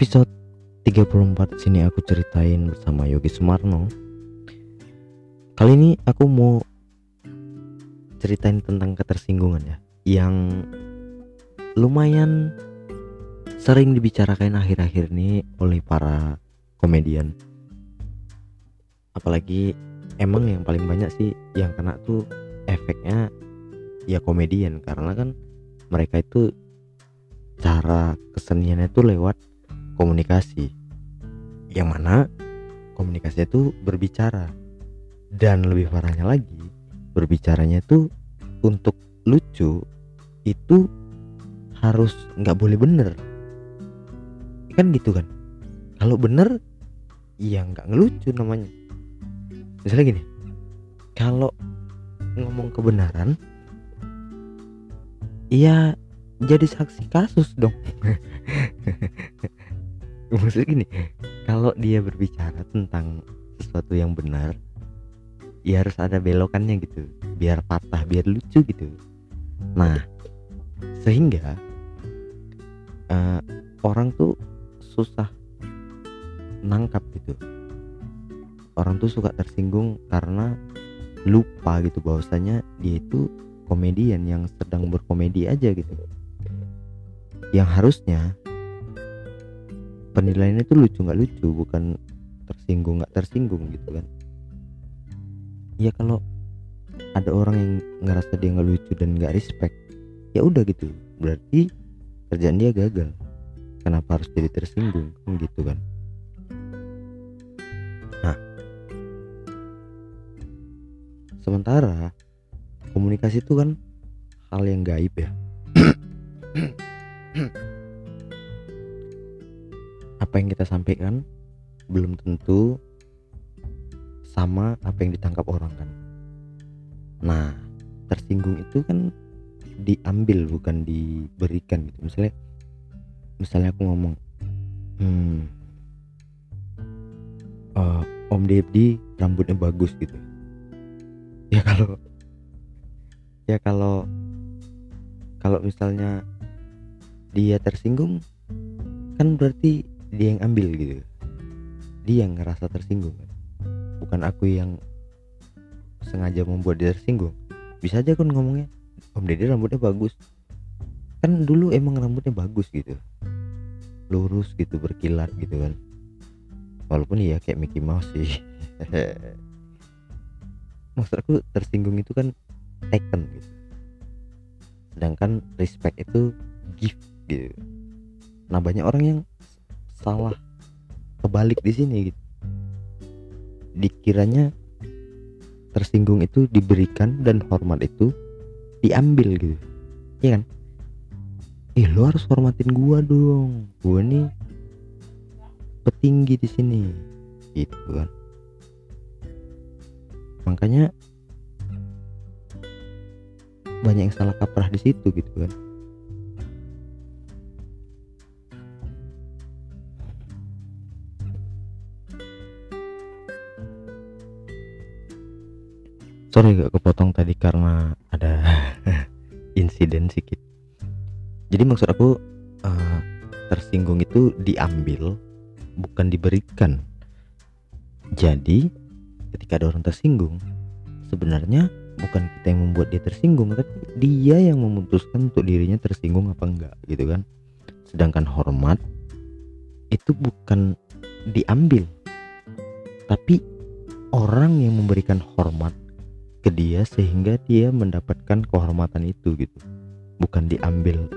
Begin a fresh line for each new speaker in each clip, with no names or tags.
episode 34 sini aku ceritain bersama Yogi Sumarno. Kali ini aku mau ceritain tentang ketersinggungan ya Yang lumayan sering dibicarakan akhir-akhir ini oleh para komedian. Apalagi emang yang paling banyak sih yang kena tuh efeknya ya komedian Karena kan mereka itu cara keseniannya itu lewat komunikasi yang mana komunikasi itu berbicara. Dan lebih parahnya lagi berbicaranya itu untuk lucu itu harus nggak boleh bener. Kan gitu kan? Kalau bener ya nggak ngelucu namanya. Misalnya gini kalau ngomong kebenaran iya jadi saksi kasus dong maksud gini kalau dia berbicara tentang sesuatu yang benar ya harus ada belokannya gitu biar patah biar lucu gitu. Nah sehingga uh, orang tuh susah nangkap gitu. Orang tuh suka tersinggung karena lupa gitu bahwasanya dia itu komedian yang sedang berkomedi aja gitu. Yang harusnya penilaiannya itu lucu nggak lucu bukan tersinggung nggak tersinggung gitu kan. Ya kalau ada orang yang ngerasa dia nggak lucu dan nggak respect ya udah gitu. Berarti kerjaan dia gagal. Kenapa harus jadi tersinggung? Kan gitu kan. Nah. Sementara komunikasi itu kan hal yang gaib ya apa yang kita sampaikan belum tentu sama apa yang ditangkap orang kan? Nah tersinggung itu kan diambil bukan diberikan gitu. Misalnya misalnya aku ngomong hmm uh, Om Deddy rambutnya bagus gitu. Ya kalau ya kalau kalau misalnya dia tersinggung kan berarti dia yang ambil gitu. Dia yang ngerasa tersinggung. Bukan aku yang sengaja membuat dia tersinggung. Bisa aja kan ngomongnya om deddy rambutnya bagus. Kan dulu emang rambutnya bagus gitu. Lurus gitu berkilat gitu kan. Walaupun ya kayak Mickey Mouse sih. Maksud aku tersinggung itu kan taken gitu. Sedangkan respect itu gift gitu. Nah banyak orang yang salah. Kebalik di sini gitu. Dikiranya tersinggung itu diberikan dan hormat itu diambil gitu. Iya kan? Ih lo harus hormatin gua dong. Gua nih petinggi di sini gitu kan. Makanya banyak yang salah kaprah di situ gitu kan sorry gak kepotong tadi karena ada insiden sedikit jadi maksud aku uh, tersinggung itu diambil bukan diberikan. Jadi ketika ada orang tersinggung sebenarnya bukan kita yang membuat dia tersinggung tapi dia yang memutuskan untuk dirinya tersinggung apa enggak gitu kan. Sedangkan hormat itu bukan diambil. Tapi orang yang memberikan hormat ke dia sehingga dia mendapatkan kehormatan itu gitu. Bukan diambil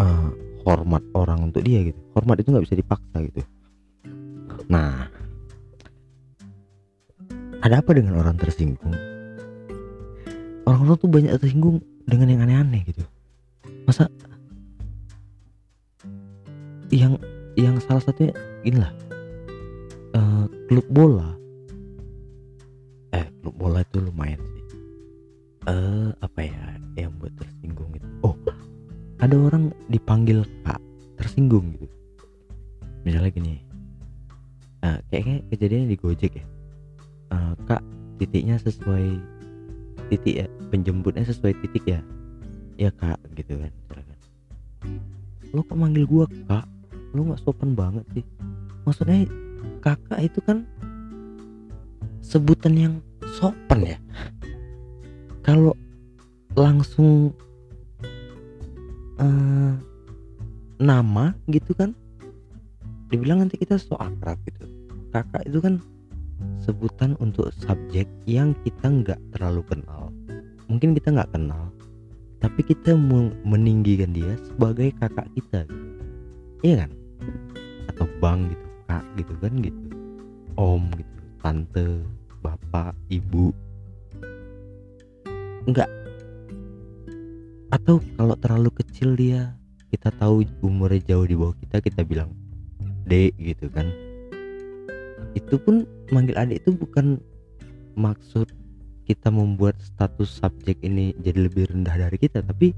uh, hormat orang untuk dia gitu. Hormat itu nggak bisa dipaksa gitu. Nah ada apa dengan orang tersinggung? Orang-orang tuh banyak tersinggung dengan yang aneh-aneh gitu. Masa yang yang salah satunya inilah uh, klub bola klub bola itu lumayan sih. Eh uh, apa ya yang buat tersinggung gitu? Oh ada orang dipanggil kak tersinggung gitu. Misalnya gini uh, kayaknya kejadiannya di gojek ya. Uh, kak titiknya sesuai titik ya penjemputnya sesuai titik ya. Ya kak gitu kan silakan. Lo kok manggil gua kak? Lu nggak sopan banget sih. Maksudnya kakak itu kan sebutan yang sopan ya. Kalau langsung uh, nama gitu kan dibilang nanti kita so akrab gitu. Kakak itu kan sebutan untuk subjek yang kita nggak terlalu kenal. Mungkin kita nggak kenal tapi kita meninggikan dia sebagai kakak kita. Gitu. iya kan? Atau bang gitu kak gitu kan gitu. Om gitu tante bapak ibu? Enggak. Atau kalau terlalu kecil dia kita tahu umurnya jauh di bawah kita kita bilang dek gitu kan. Itu pun manggil adik itu bukan maksud kita membuat status subjek ini jadi lebih rendah dari kita tapi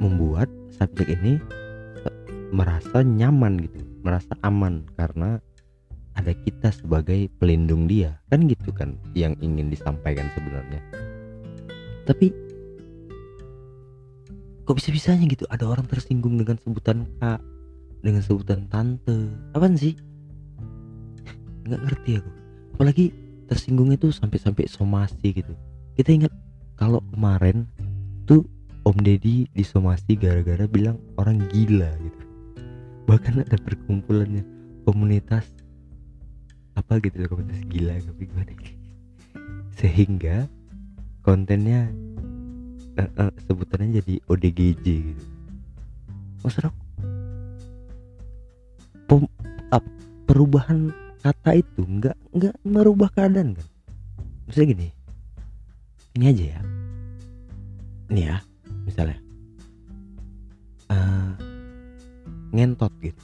membuat subjek ini merasa nyaman gitu merasa aman. Karena ada kita sebagai pelindung dia. Kan gitu kan yang ingin disampaikan sebenarnya. Tapi kok bisa-bisanya gitu? Ada orang tersinggung dengan sebutan kak dengan sebutan tante. Apaan sih? Nggak ngerti aku. Apalagi tersinggungnya tuh sampai-sampai somasi gitu. Kita ingat kalau kemarin tuh Om Deddy disomasi gara-gara bilang orang gila gitu. Bahkan ada perkumpulannya komunitas apa gitu komunitas gila tapi gimana sehingga kontennya uh, uh, sebutannya jadi ODGJ gitu. Aku pem, uh, perubahan kata itu nggak nggak merubah keadaan kan? Misalnya gini ini aja ya. Ini ya misalnya. Uh, ngentot gitu.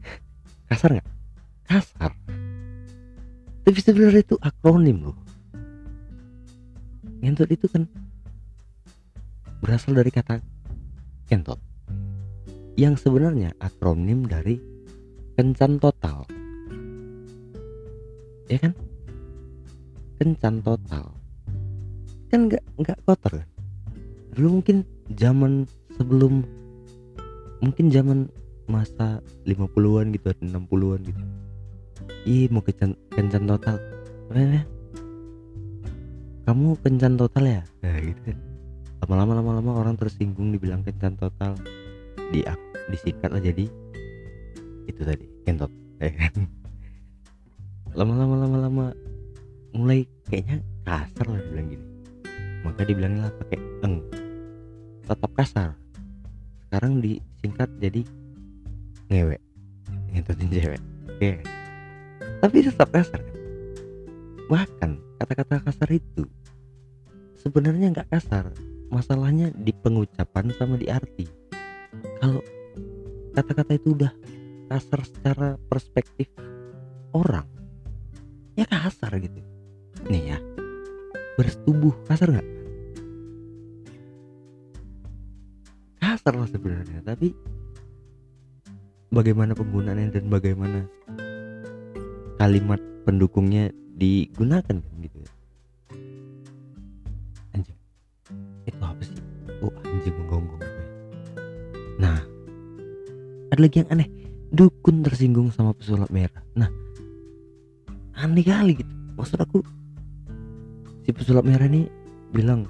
Kasar nggak? Kasar tapi sebenarnya itu akronim loh. Ngentot itu kan berasal dari kata kentot. Yang sebenarnya akronim dari kencan total. Ya kan? Kencan total. Kan nggak nggak kotor kan? Dulu mungkin zaman sebelum mungkin zaman masa 50-an gitu atau 60-an gitu ih mau kencan kencan total. Apa kamu kencan total ya? Nah gitu kan lama-lama lama-lama orang tersinggung dibilang kencan total. Di disikat lah jadi. Itu tadi kentot. Ya kan lama-lama lama-lama. Mulai kayaknya kasar lah dibilang gini. Maka dibilangnya lah pakai eng. Tetap kasar. Sekarang disingkat jadi ngewek ngentotin cewek. Oke tapi tetap kasar. Kan bahkan kata-kata kasar itu sebenarnya nggak kasar. Masalahnya di pengucapan sama di arti. Kalau kata-kata itu udah kasar secara perspektif orang ya kasar gitu. Nih ya bersetubuh kasar nggak? Kasar lah sebenarnya tapi bagaimana penggunaannya dan bagaimana kalimat pendukungnya digunakan kan gitu ya? Anjing. Itu apa sih? Oh anjing menggonggong nah ada lagi yang aneh. Dukun tersinggung sama pesulap merah. Nah aneh kali gitu. Maksud aku si pesulap merah ini bilang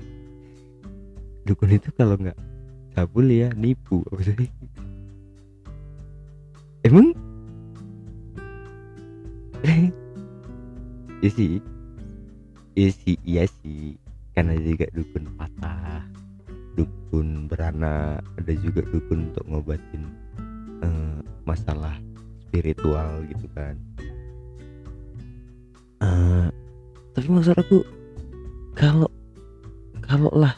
dukun itu kalau nggak cabul ya nipu. Apa sih? Emang iya sih. Iya sih iya sih. Karena juga dukun patah dukun beranak ada juga dukun untuk ngobatin uh, masalah spiritual gitu kan. Uh, tapi maksud aku kalau kalau lah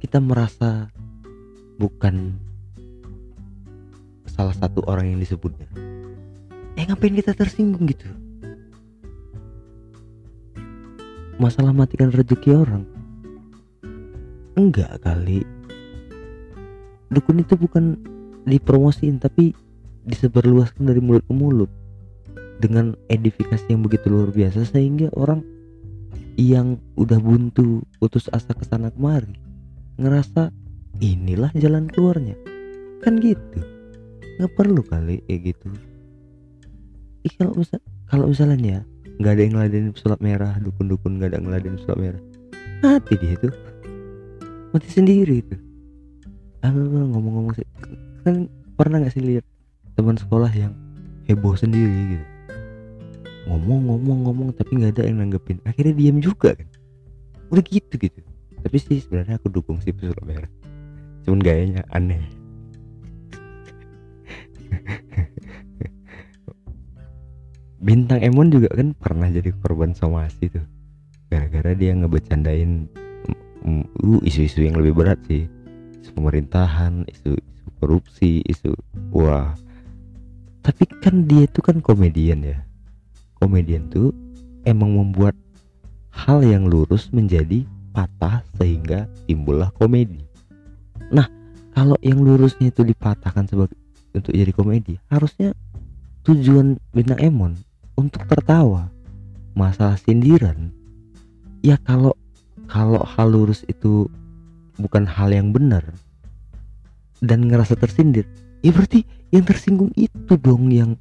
kita merasa bukan salah satu orang yang disebutnya eh ngapain kita tersinggung gitu masalah matikan rezeki orang? Enggak kali. Dukun itu bukan dipromosiin tapi disebarluaskan dari mulut ke mulut. Dengan edifikasi yang begitu luar biasa sehingga orang yang udah buntu putus asa ke sana kemari ngerasa inilah jalan keluarnya. Kan gitu. Nggak perlu kali kayak gitu. Kalau misal kalau misalnya ya nggak ada yang ngeladenin pesulap merah dukun-dukun nggak ada yang ngeladenin pesulap merah. Mati dia itu mati sendiri itu ah ngomong-ngomong sih. Kan pernah nggak sih lihat teman sekolah yang heboh sendiri gitu? Ngomong-ngomong-ngomong tapi nggak ada yang nanggepin. Akhirnya diam juga kan. Udah gitu gitu. Tapi sih sebenarnya aku dukung sih pesulap merah. Cuman gayanya aneh bintang Emon juga kan pernah jadi korban somasi tuh. Gara-gara dia ngebecandain uh, isu-isu yang lebih berat sih. Isu pemerintahan isu, isu korupsi isu wah. Tapi kan dia tuh kan komedian ya. Komedian tuh emang membuat hal yang lurus menjadi patah sehingga timbullah komedi. Nah kalau yang lurusnya itu dipatahkan sebagai untuk jadi komedi harusnya tujuan bintang Emon untuk tertawa. Masalah sindiran. Ya kalau kalau hal lurus itu bukan hal yang benar dan ngerasa tersindir ya berarti yang tersinggung itu dong yang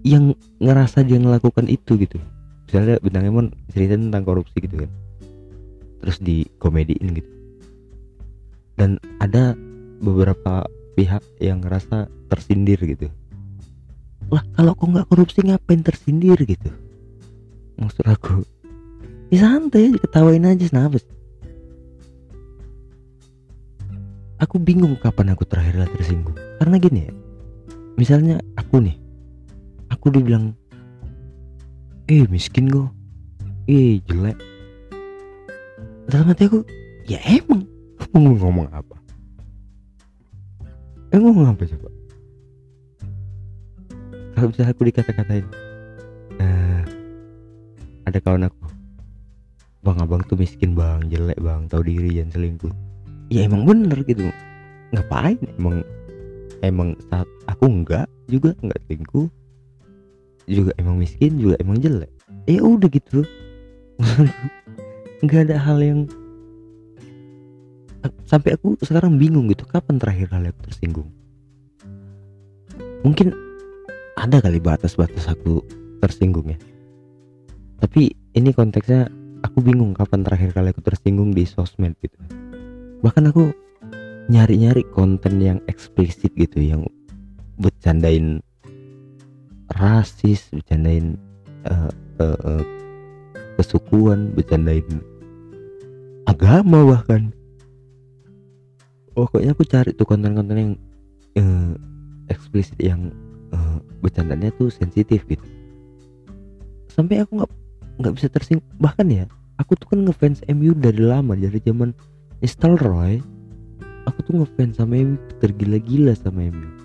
yang ngerasa dia melakukan itu gitu. Misalnya bintang Emon cerita tentang korupsi gitu kan. Terus di komediin gitu. Dan ada beberapa pihak yang ngerasa tersindir gitu lah kalau kok nggak korupsi ngapain tersindir gitu? Maksud aku ya santai ketawain aja sih aku bingung kapan aku terakhir lah tersinggung. Karena gini ya misalnya aku nih aku dibilang eh miskin kok. Eh jelek. Dalam hati aku ya emang. Mau ngomong apa? Eh ngomong apa coba kalau misalnya aku dikata-katain uh, ada kawan aku. Bang abang tuh miskin bang. Jelek bang. Tahu diri jangan selingkuh. Ya emang bener gitu. Ngapain? Emang emang saat aku enggak juga enggak selingkuh. Juga emang miskin juga emang jelek. Ya udah gitu. Nggak ada hal yang sampai aku sekarang bingung gitu. Kapan terakhir kali aku tersinggung? Mungkin ada kali batas-batas aku tersinggung ya. Tapi ini konteksnya aku bingung kapan terakhir kali aku tersinggung di sosmed gitu. Bahkan aku nyari-nyari konten yang eksplisit gitu yang bercandain rasis bercandain uh, uh, uh, kesukuan bercandain agama bahkan. Pokoknya aku cari tuh konten-konten yang uh, eksplisit yang bercandanya tuh sensitif gitu. Sampai aku nggak nggak bisa tersinggung. Bahkan ya aku tuh kan ngefans MU dari lama dari zaman Roy. Aku tuh ngefans sama MU tergila-gila sama MU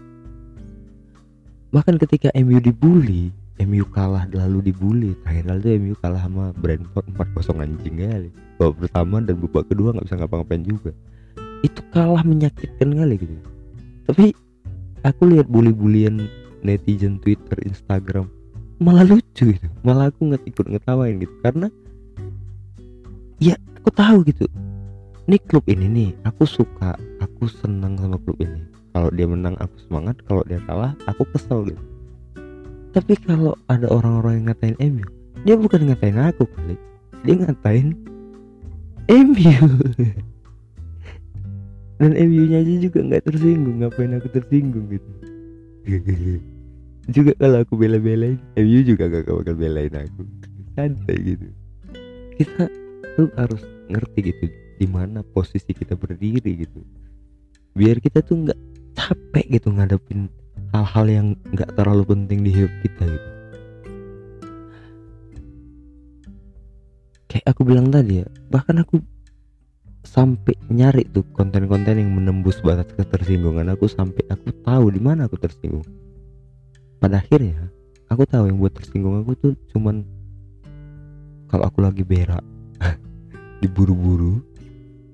bahkan ketika MU dibully MU kalah lalu dibully terakhir tuh MU kalah sama Brentford 4-0 anjing kali. Babak pertama dan babak kedua nggak bisa ngapa-ngapain juga. Itu kalah menyakitkan kali gitu. Tapi aku lihat bully-bulian netizen Twitter Instagram. Malah lucu gitu. Malah aku nggak ikut ngetawain gitu. Karena ya aku tahu gitu. Ini klub ini nih aku suka aku senang sama klub ini. Kalau dia menang aku semangat. Kalau dia kalah aku kesel gitu. Tapi kalau ada orang-orang yang ngatain MU dia bukan ngatain aku kali. Dia ngatain MU dan MU nya aja juga nggak tersinggung. Ngapain aku tersinggung gitu juga kalau aku bela-belain MU juga gak bakal belain aku. Santai gitu. Kita tuh harus ngerti gitu di mana posisi kita berdiri gitu. Biar kita tuh nggak capek gitu ngadepin hal-hal yang nggak terlalu penting di hidup kita gitu. Kayak aku bilang tadi ya bahkan aku sampai nyari tuh konten-konten yang menembus batas ketersinggungan. Aku sampai aku tahu di mana aku tersinggung pada akhirnya aku tahu yang buat tersinggung aku tuh cuman kalau aku lagi berak diburu-buru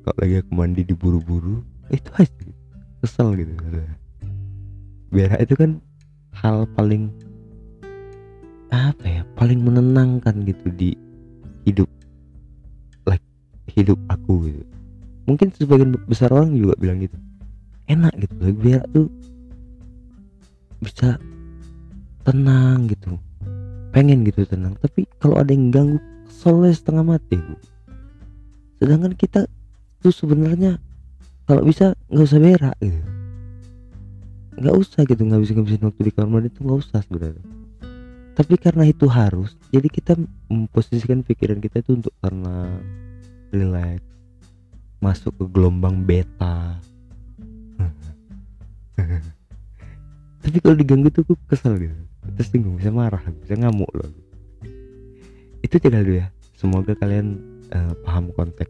kalau lagi aku mandi diburu-buru itu aja kesel gitu. Berak itu kan hal paling apa ya paling menenangkan gitu di hidup like hidup aku gitu. Mungkin sebagian besar orang juga bilang gitu enak gitu berak tuh bisa tenang gitu. Pengen gitu tenang tapi kalau ada yang ganggu keselnya setengah mati sedangkan kita tuh sebenarnya kalau bisa nggak usah berak gitu. Nggak usah gitu nggak bisa ngabisin waktu di kamar itu nggak usah sebenarnya. Tapi karena itu harus jadi kita memposisikan pikiran kita itu untuk tenang relax masuk ke gelombang beta. Tapi kalau diganggu tuh kesel gitu tersinggung bisa marah bisa ngamuk loh. Itu tidak dulu ya. Semoga kalian uh, paham konteks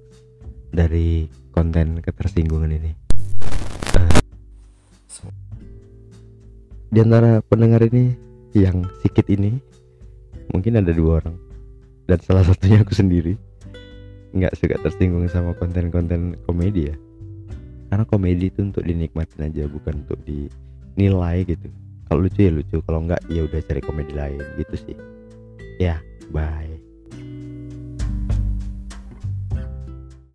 dari konten ketersinggungan ini. Uh, di antara pendengar ini yang sikit ini mungkin ada dua orang. Dan salah satunya aku sendiri. Nggak suka tersinggung sama konten-konten komedi ya. Karena komedi itu untuk dinikmatin aja bukan untuk dinilai gitu kalau lucu ya lucu kalau nggak ya udah cari komedi lain gitu sih. Ya bye